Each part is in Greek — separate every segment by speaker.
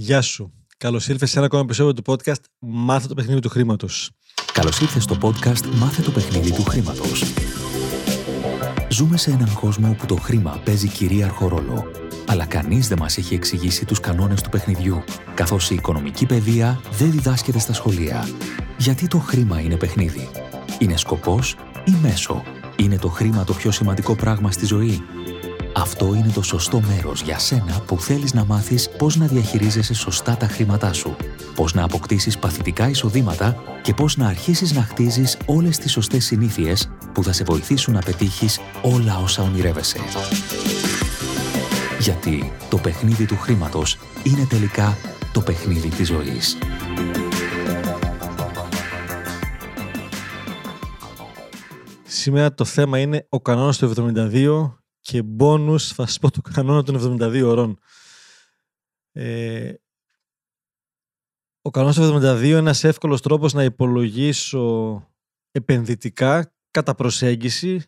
Speaker 1: Γεια σου. Καλώς ήρθες σε ένα ακόμα επεισόδιο του podcast Μάθε το παιχνίδι του χρήματος.
Speaker 2: Καλώς ήρθες στο podcast Μάθε το παιχνίδι του χρήματος. Ζούμε σε έναν κόσμο όπου το χρήμα παίζει κυρίαρχο ρόλο. Αλλά κανείς δεν μας έχει εξηγήσει τους κανόνες του παιχνιδιού, καθώς η οικονομική παιδεία δεν διδάσκεται στα σχολεία. Γιατί το χρήμα είναι παιχνίδι; Είναι σκοπός ή μέσο; Είναι το χρήμα το πιο σημαντικό πράγμα στη ζωή; Αυτό είναι το σωστό μέρος για σένα που θέλεις να μάθεις πώς να διαχειρίζεσαι σωστά τα χρήματά σου, πώς να αποκτήσεις παθητικά εισοδήματα και πώς να αρχίσεις να χτίζεις όλες τις σωστές συνήθειες που θα σε βοηθήσουν να πετύχεις όλα όσα ονειρεύεσαι. Γιατί το παιχνίδι του χρήματος είναι τελικά το παιχνίδι της ζωής.
Speaker 1: Σήμερα το θέμα είναι ο κανόνας του 72 και bonus θα σας πω το κανόνα των 72 ωρών. Ε, ο κανόνας του 72 είναι ένας εύκολος τρόπος να υπολογίσω επενδυτικά κατά προσέγγιση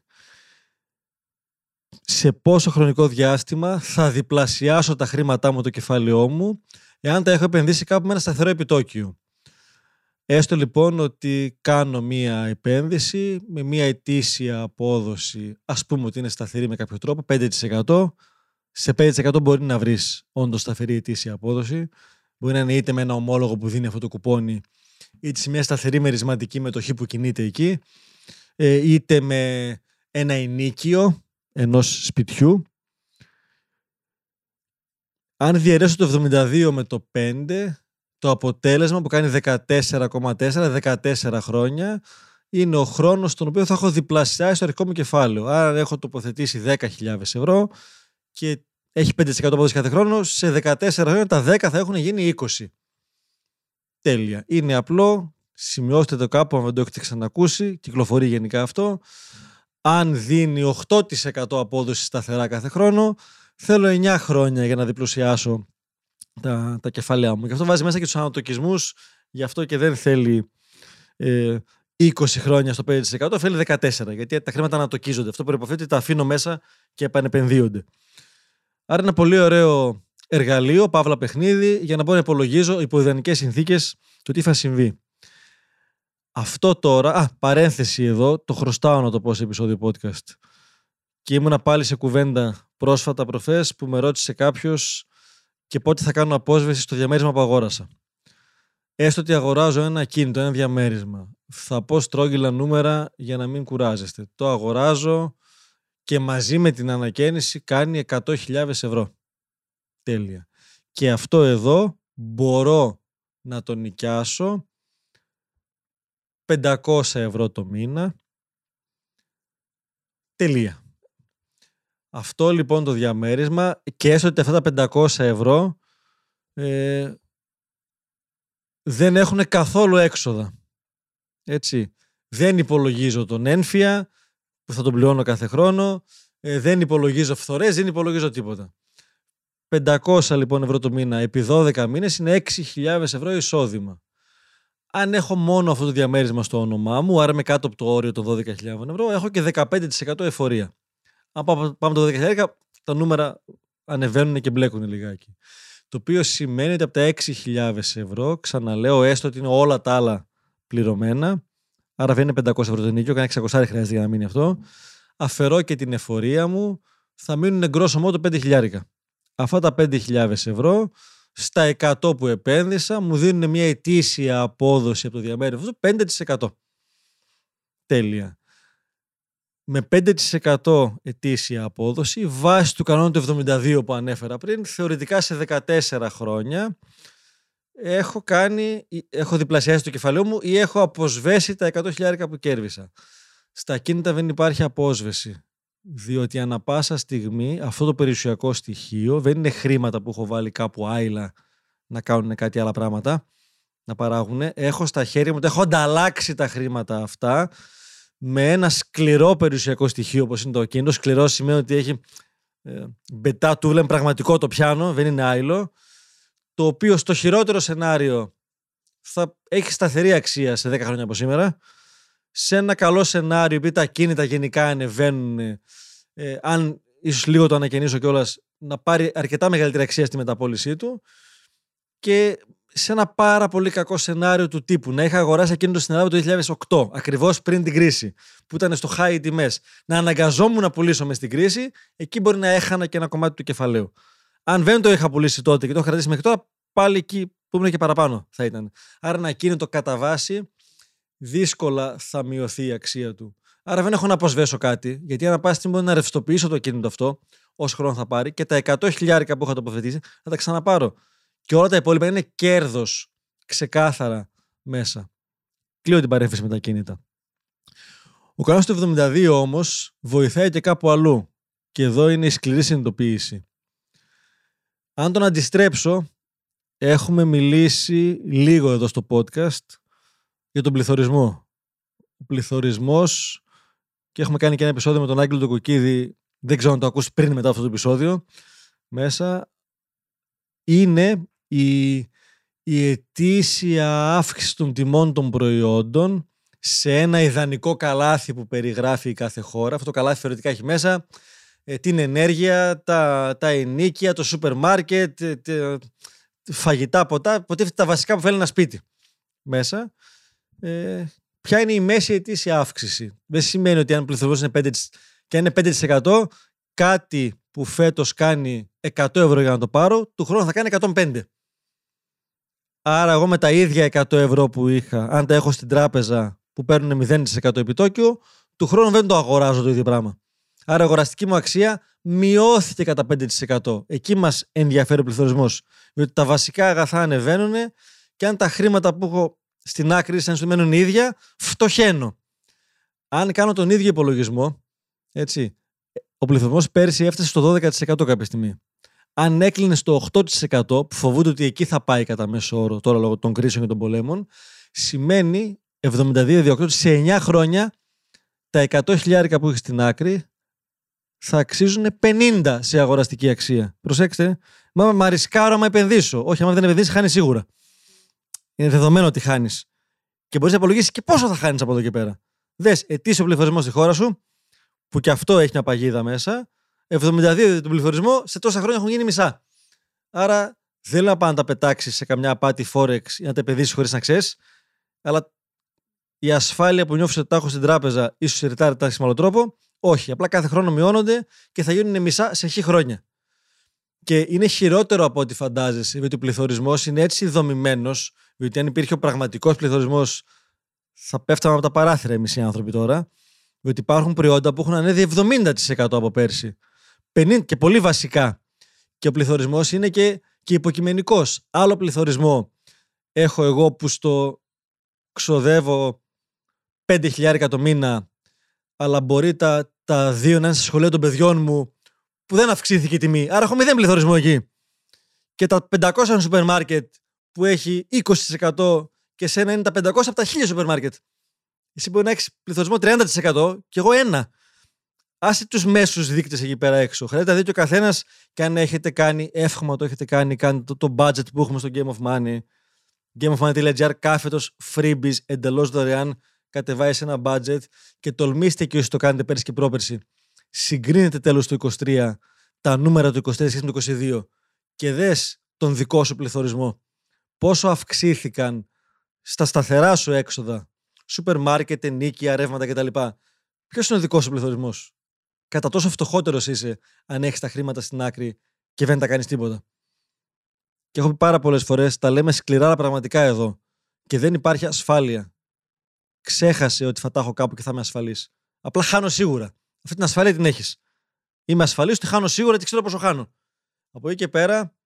Speaker 1: σε πόσο χρονικό διάστημα θα διπλασιάσω τα χρήματά μου, το κεφάλαιό μου, εάν τα έχω επενδύσει κάπου με ένα σταθερό επιτόκιο. Έστω λοιπόν ότι κάνω μία επένδυση με μία ετήσια απόδοση, ας πούμε ότι είναι σταθερή με κάποιο τρόπο, 5%. Σε 5% μπορεί να βρεις όντως σταθερή ετήσια απόδοση. Μπορεί να είναι είτε με ένα ομόλογο που δίνει αυτό το κουπόνι, είτε σε μια σταθερή μερισματική μετοχή που κινείται εκεί, ε, είτε με ένα ενίκιο ενός σπιτιού. Αν διαιρέσω το 72 με το 5, το αποτέλεσμα που κάνει 14,4, 14 χρόνια, είναι ο χρόνος στον οποίο θα έχω διπλασιάσει το αρχικό μου κεφάλαιο. Άρα έχω τοποθετήσει 10.000 ευρώ και έχει 5% απόδοση κάθε χρόνο, σε 14 χρόνια τα 10 θα έχουν γίνει 20. Τέλεια. Είναι απλό, σημειώστε το κάπου αν δεν το έχετε ξανακούσει, κυκλοφορεί γενικά αυτό. Αν δίνει 8% απόδοση σταθερά κάθε χρόνο, θέλω 9 χρόνια για να διπλασιάσω τα, τα κεφάλαια μου. Γι' αυτό βάζει μέσα και τους ανατοκισμούς, γι' αυτό και δεν θέλει ε, 20 χρόνια στο 5%, θέλει 14%. Γιατί τα χρήματα ανατοκίζονται. Αυτό προποθέτει ότι τα αφήνω μέσα και επανεπενδύονται. Άρα είναι ένα πολύ ωραίο εργαλείο, παύλα παιχνίδι, για να μπορώ να υπολογίζω υπό ιδανικές συνθήκες το τι θα συμβεί. Αυτό τώρα, α, παρένθεση εδώ, το χρωστάω να το πω σε επεισόδιο podcast. Και ήμουνα πάλι σε κουβέντα πρόσφατα προφές που με ρώτησε κάποιος και πότε θα κάνω απόσβεση στο διαμέρισμα που αγόρασα. Έστω ότι αγοράζω ένα κίνητο, ένα διαμέρισμα. Θα πω στρόγγυλα νούμερα για να μην κουράζεστε. Το αγοράζω και μαζί με την ανακαίνιση κάνει 100.000 ευρώ. Τέλεια. Και αυτό εδώ μπορώ να το νοικιάσω 500 ευρώ το μήνα. Τελεία. Αυτό λοιπόν το διαμέρισμα και έστω ότι αυτά τα 500 ευρώ ε, δεν έχουν καθόλου έξοδα. Έτσι. Δεν υπολογίζω τον ένφια που θα τον πληρώνω κάθε χρόνο, ε, δεν υπολογίζω φθορές, δεν υπολογίζω τίποτα. 500 λοιπόν ευρώ το μήνα επί 12 μήνες είναι 6.000 ευρώ εισόδημα. Αν έχω μόνο αυτό το διαμέρισμα στο όνομά μου, άρα με κάτω από το όριο των 12.000 ευρώ, έχω και 15% εφορία. Αν πάμε το 10 τα νούμερα ανεβαίνουν και μπλέκουν λιγάκι. Το οποίο σημαίνει ότι από τα 6.000 ευρώ, ξαναλέω, έστω ότι είναι όλα τα άλλα πληρωμένα, άρα δεν είναι 500 ευρώ το νίκιο, κάνει 600 χρειάζεται για να μείνει αυτό, αφαιρώ και την εφορία μου, θα μείνουν γκρόσο μόνο 5.000. Αυτά τα 5.000 ευρώ, στα 100 που επένδυσα, μου δίνουν μια ετήσια απόδοση από το διαμέρισμα 5%. Τέλεια με 5% ετήσια απόδοση βάσει του κανόνα του 72 που ανέφερα πριν, θεωρητικά σε 14 χρόνια έχω κάνει, έχω διπλασιάσει το κεφαλαίο μου ή έχω αποσβέσει τα 100.000 που κέρδισα. Στα κίνητα δεν υπάρχει απόσβεση. Διότι ανα πάσα στιγμή αυτό το περιουσιακό στοιχείο δεν είναι χρήματα που έχω βάλει κάπου άειλα να κάνουν κάτι άλλα πράγματα, να παράγουν. Έχω στα χέρια μου, έχω ανταλλάξει τα χρήματα αυτά με ένα σκληρό περιουσιακό στοιχείο όπως είναι το κίνητο. Σκληρό σημαίνει ότι έχει ε, μπετά τούβλα, πραγματικό το πιάνο, δεν είναι άϊλο. Το οποίο στο χειρότερο σενάριο θα έχει σταθερή αξία σε 10 χρόνια από σήμερα. Σε ένα καλό σενάριο, επειδή τα κίνητα γενικά ανεβαίνουν, ε, αν ίσως λίγο το ανακαινήσω κιόλας, να πάρει αρκετά μεγαλύτερη αξία στη μεταπόλησή του. και σε ένα πάρα πολύ κακό σενάριο του τύπου να είχα αγοράσει εκείνο το στην Ελλάδα το 2008, ακριβώς πριν την κρίση, που ήταν στο high τιμές, να αναγκαζόμουν να πουλήσω μες στην κρίση, εκεί μπορεί να έχανα και ένα κομμάτι του κεφαλαίου. Αν δεν το είχα πουλήσει τότε και το είχα κρατήσει μέχρι τώρα, πάλι εκεί που ήμουν και παραπάνω θα ήταν. Άρα ένα ακίνητο κατά βάση δύσκολα θα μειωθεί η αξία του. Άρα δεν έχω να αποσβέσω κάτι, γιατί αν πάση στιγμή μπορεί να ρευστοποιήσω το ακίνητο αυτό, όσο χρόνο θα πάρει, και τα 100 χιλιάρικα που έχω τοποθετήσει θα τα ξαναπάρω. Και όλα τα υπόλοιπα είναι κέρδος ξεκάθαρα μέσα. Κλείω την παρέμφαση με τα κίνητα. Ο κανόνας του 72 όμως βοηθάει και κάπου αλλού. Και εδώ είναι η σκληρή συνειδητοποίηση. Αν τον αντιστρέψω, έχουμε μιλήσει λίγο εδώ στο podcast για τον πληθωρισμό. Ο πληθωρισμός και έχουμε κάνει και ένα επεισόδιο με τον Άγγελο τον Κοκκίδη, δεν ξέρω αν το ακούσει πριν μετά αυτό το επεισόδιο, μέσα είναι η, η ετήσια αύξηση των τιμών των προϊόντων σε ένα ιδανικό καλάθι που περιγράφει κάθε χώρα. Αυτό το καλάθι θεωρητικά έχει μέσα ε, την ενέργεια, τα, τα ενίκια, το σούπερ μάρκετ, ε, φαγητά, ποτά, ποτέ τα βασικά που θέλει ένα σπίτι μέσα. Ε, ποια είναι η μέση ετήσια αύξηση. Δεν σημαίνει ότι αν ο πληθωρισμός είναι 5%, και αν είναι 5% κάτι που φέτος κάνει 100 ευρώ για να το πάρω, του χρόνου θα κάνει 105. Άρα εγώ με τα ίδια 100 ευρώ που είχα, αν τα έχω στην τράπεζα που παίρνουν 0% επιτόκιο, του χρόνου δεν το αγοράζω το ίδιο πράγμα. Άρα η αγοραστική μου αξία μειώθηκε κατά 5%. Εκεί μας ενδιαφέρει ο πληθωρισμός. Διότι τα βασικά αγαθά ανεβαίνουν και αν τα χρήματα που έχω στην άκρη σαν μένουν ίδια, φτωχαίνω. Αν κάνω τον ίδιο υπολογισμό, έτσι, ο πληθωρισμό πέρσι έφτασε στο 12% κάποια στιγμή. Αν έκλεινε στο 8% που φοβούνται ότι εκεί θα πάει κατά μέσο όρο τώρα λόγω των κρίσεων και των πολέμων, σημαίνει 72 σε 9 χρόνια τα 100 χιλιάρικα που έχει στην άκρη θα αξίζουν 50 σε αγοραστική αξία. Προσέξτε, μα, μα ρισκάρω άμα επενδύσω. Όχι, άμα δεν επενδύσεις, χάνεις σίγουρα. Είναι δεδομένο ότι χάνεις. Και μπορείς να υπολογίσει και πόσο θα χάνεις από εδώ και πέρα. Δες ετήσιο πληθωρισμός στη χώρα σου, που και αυτό έχει μια παγίδα μέσα. 72 τον πληθωρισμό, σε τόσα χρόνια έχουν γίνει μισά. Άρα δεν λέω να πάνε να τα πετάξεις σε καμιά απάτη Forex ή να τα επενδύσεις χωρίς να ξέρεις, αλλά η ασφάλεια που νιώθεις ότι τα έχω στην τράπεζα, ίσως σε ρητάρει τα με άλλο τρόπο, όχι. Απλά κάθε χρόνο μειώνονται και θα γίνουν μισά σε χι χρόνια. Και είναι χειρότερο από ό,τι φαντάζεσαι, γιατί ο πληθωρισμός είναι έτσι δομημένος, γιατί αν υπήρχε ο πραγματικός πληθωρισμός, θα πέφταμε από τα παράθυρα οι μισοί άνθρωποι τώρα. Διότι υπάρχουν προϊόντα που έχουν ανέβει 70% από πέρσι. 50 και πολύ βασικά. Και ο πληθωρισμός είναι και, και υποκειμενικός. Άλλο πληθωρισμό έχω εγώ που στο ξοδεύω 5.000 το μήνα αλλά μπορεί τα, τα δύο να είναι στα σχολεία των παιδιών μου που δεν αυξήθηκε η τιμή. Άρα έχω μηδέν πληθωρισμό εκεί. Και τα 500 σούπερ μάρκετ που έχει 20% και σένα είναι τα 500 από τα 1000 σούπερ μάρκετ. Εσύ μπορεί να έχεις πληθωρισμό 30% και εγώ ένα. Άσε τους μέσους δείκτες εκεί πέρα έξω. Χρειάζεται να δείτε ο καθένας και αν έχετε κάνει, εύχομαι το έχετε κάνει, κάντε το, το budget που έχουμε στο Game of Money. GameofMoney.gr κάθετος freebies εντελώς δωρεάν κατεβάζει ένα budget και τολμήστε και όσοι το κάνετε πέρσι και πρόπερσι. Συγκρίνετε τέλος του 23 τα νούμερα του 23 σχέση με το 22 και δες τον δικό σου πληθωρισμό. Πόσο αυξήθηκαν στα σταθερά σου έξοδα, σούπερ μάρκετ, ενίκεια, ρεύματα κτλ. Ποιος είναι ο δικός σου πληθωρισμός; Κατά τόσο φτωχότερος είσαι αν έχεις τα χρήματα στην άκρη και δεν τα κάνεις τίποτα. Και έχω πει πάρα πολλές φορές, τα λέμε σκληρά πραγματικά εδώ. Και δεν υπάρχει ασφάλεια ξέχασε ότι θα τα έχω κάπου και θα είμαι ασφαλής. Απλά χάνω σίγουρα. Αυτή την ασφαλεία την έχεις. Είμαι ασφαλής ότι χάνω σίγουρα και ξέρω πόσο χάνω. Από εκεί και πέρα,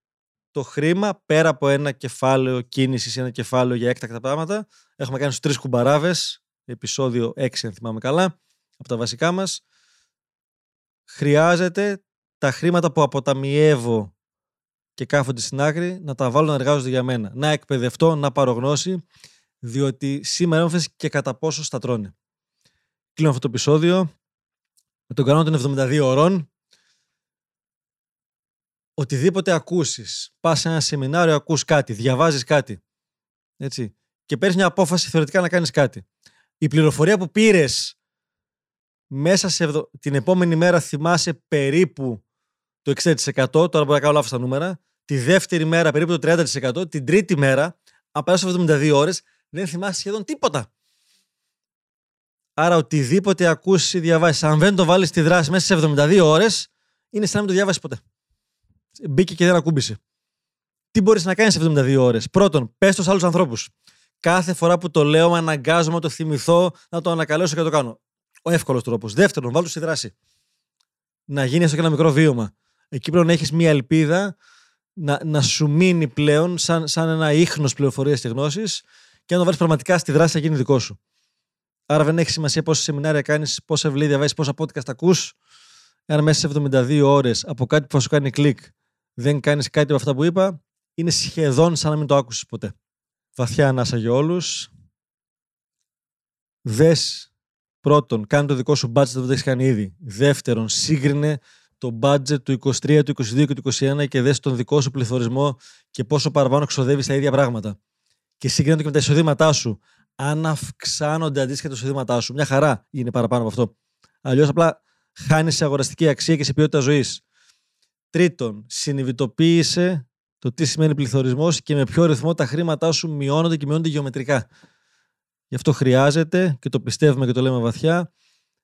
Speaker 1: το χρήμα, πέρα από ένα κεφάλαιο κίνησης ή ένα κεφάλαιο για έκτακτα πράγματα, έχουμε κάνει στους τρεις κουμπαράβες, επεισόδιο 6, αν θυμάμαι καλά, από τα βασικά μας. Χρειάζεται τα χρήματα που αποταμιεύω και κάθονται στην άκρη να τα βάλω να εργάζονται για μένα. Να εκπαιδευτώ, να πάρω γνώση διότι σήμερα έμφαση και κατά πόσο στα τρώνε. Κλείνω αυτό το επεισόδιο με τον κανόνα των 72 ώρων. Οτιδήποτε ακούσεις, πας σε ένα σεμινάριο, ακούς κάτι, διαβάζεις κάτι, έτσι, και παίρνεις μια απόφαση θεωρητικά να κάνεις κάτι. Η πληροφορία που πήρες μέσα σε την επόμενη μέρα θυμάσαι περίπου το 60%, τώρα μπορεί να κάνω λάθος τα νούμερα, Τη δεύτερη μέρα περίπου το 30%. Την τρίτη μέρα, αν περάσουν 72 ώρες, δεν θυμάσαι σχεδόν τίποτα. Άρα οτιδήποτε ακούσεις ή διαβάσεις, αν δεν το βάλεις στη δράση μέσα σε 72 ώρες, είναι σαν να μην το διάβασε ποτέ. Μπήκε και δεν ακούμπησε. Τι μπορείς να κάνεις σε 72 ώρες; Πρώτον, πες το σε άλλους ανθρώπους. Κάθε φορά που το λέω, με αναγκάζομαι να το θυμηθώ, να το ανακαλέσω και να το κάνω. Ο εύκολος τρόπος. Δεύτερον, βάλω στη δράση. Να γίνεις έστω και ένα μικρό βίωμα. Εκεί πρέπει να έχεις μία ελπίδα να, να σου μείνει πλέον σαν, σαν ένα ίχνος πληροφορίας και γνώσης και να το βάλεις πραγματικά στη δράση να γίνει δικό σου. Άρα δεν έχει σημασία πόσα σεμινάρια κάνεις, πόσα βιβλία διαβάζεις, πόσα podcast ακούς. Αν μέσα σε 72 ώρες από κάτι που θα σου κάνει κλικ δεν κάνεις κάτι από αυτά που είπα, είναι σχεδόν σαν να μην το άκουσες ποτέ. Βαθιά ανάσα για όλους. Δες πρώτον, κάνει το δικό σου budget που δεν έχεις κάνει ήδη. Δεύτερον, σύγκρινε το budget του 23, του 22 και του 21 και δες τον δικό σου πληθωρισμό και πόσο παραπάνω ξοδεύεις τα ίδια πράγματα. Και σύγκρινε το και με τα εισοδήματά σου. Αν αυξάνονται αντίστοιχα τα εισοδήματά σου, μια χαρά είναι παραπάνω από αυτό. Αλλιώς απλά χάνεις σε αγοραστική αξία και σε ποιότητα ζωής. Τρίτον, συνειδητοποίησε το τι σημαίνει πληθωρισμός και με ποιο ρυθμό τα χρήματά σου μειώνονται και μειώνονται γεωμετρικά. Γι' αυτό χρειάζεται, και το πιστεύουμε και το λέμε βαθιά,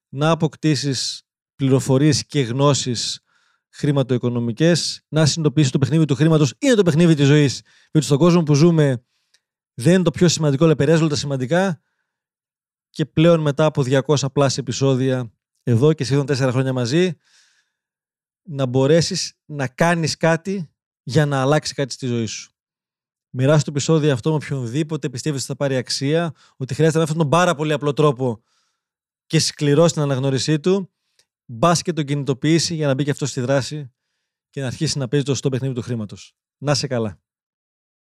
Speaker 1: να αποκτήσεις πληροφορίες και γνώσεις χρηματοοικονομικές, να συνειδητοποιήσεις το παιχνίδι του χρήματος είναι το παιχνίδι της ζωής. Γιατί στον κόσμο που ζούμε δεν είναι το πιο σημαντικό, αλλά επηρεάζουν τα σημαντικά. Και πλέον μετά από 200 πλάσια επεισόδια εδώ και σχεδόν 4 χρόνια μαζί, να μπορέσεις να κάνεις κάτι για να αλλάξει κάτι στη ζωή σου. Μοιράσου το επεισόδιο αυτό με οποιονδήποτε πιστεύεις ότι θα πάρει αξία, ότι χρειάζεται με αυτόν τον πάρα πολύ απλό τρόπο και σκληρό στην αναγνώρισή του, μπας και τον κινητοποιήσει για να μπει και αυτός στη δράση και να αρχίσει να παίζει το στο παιχνίδι του χρήματος. Να σε καλά.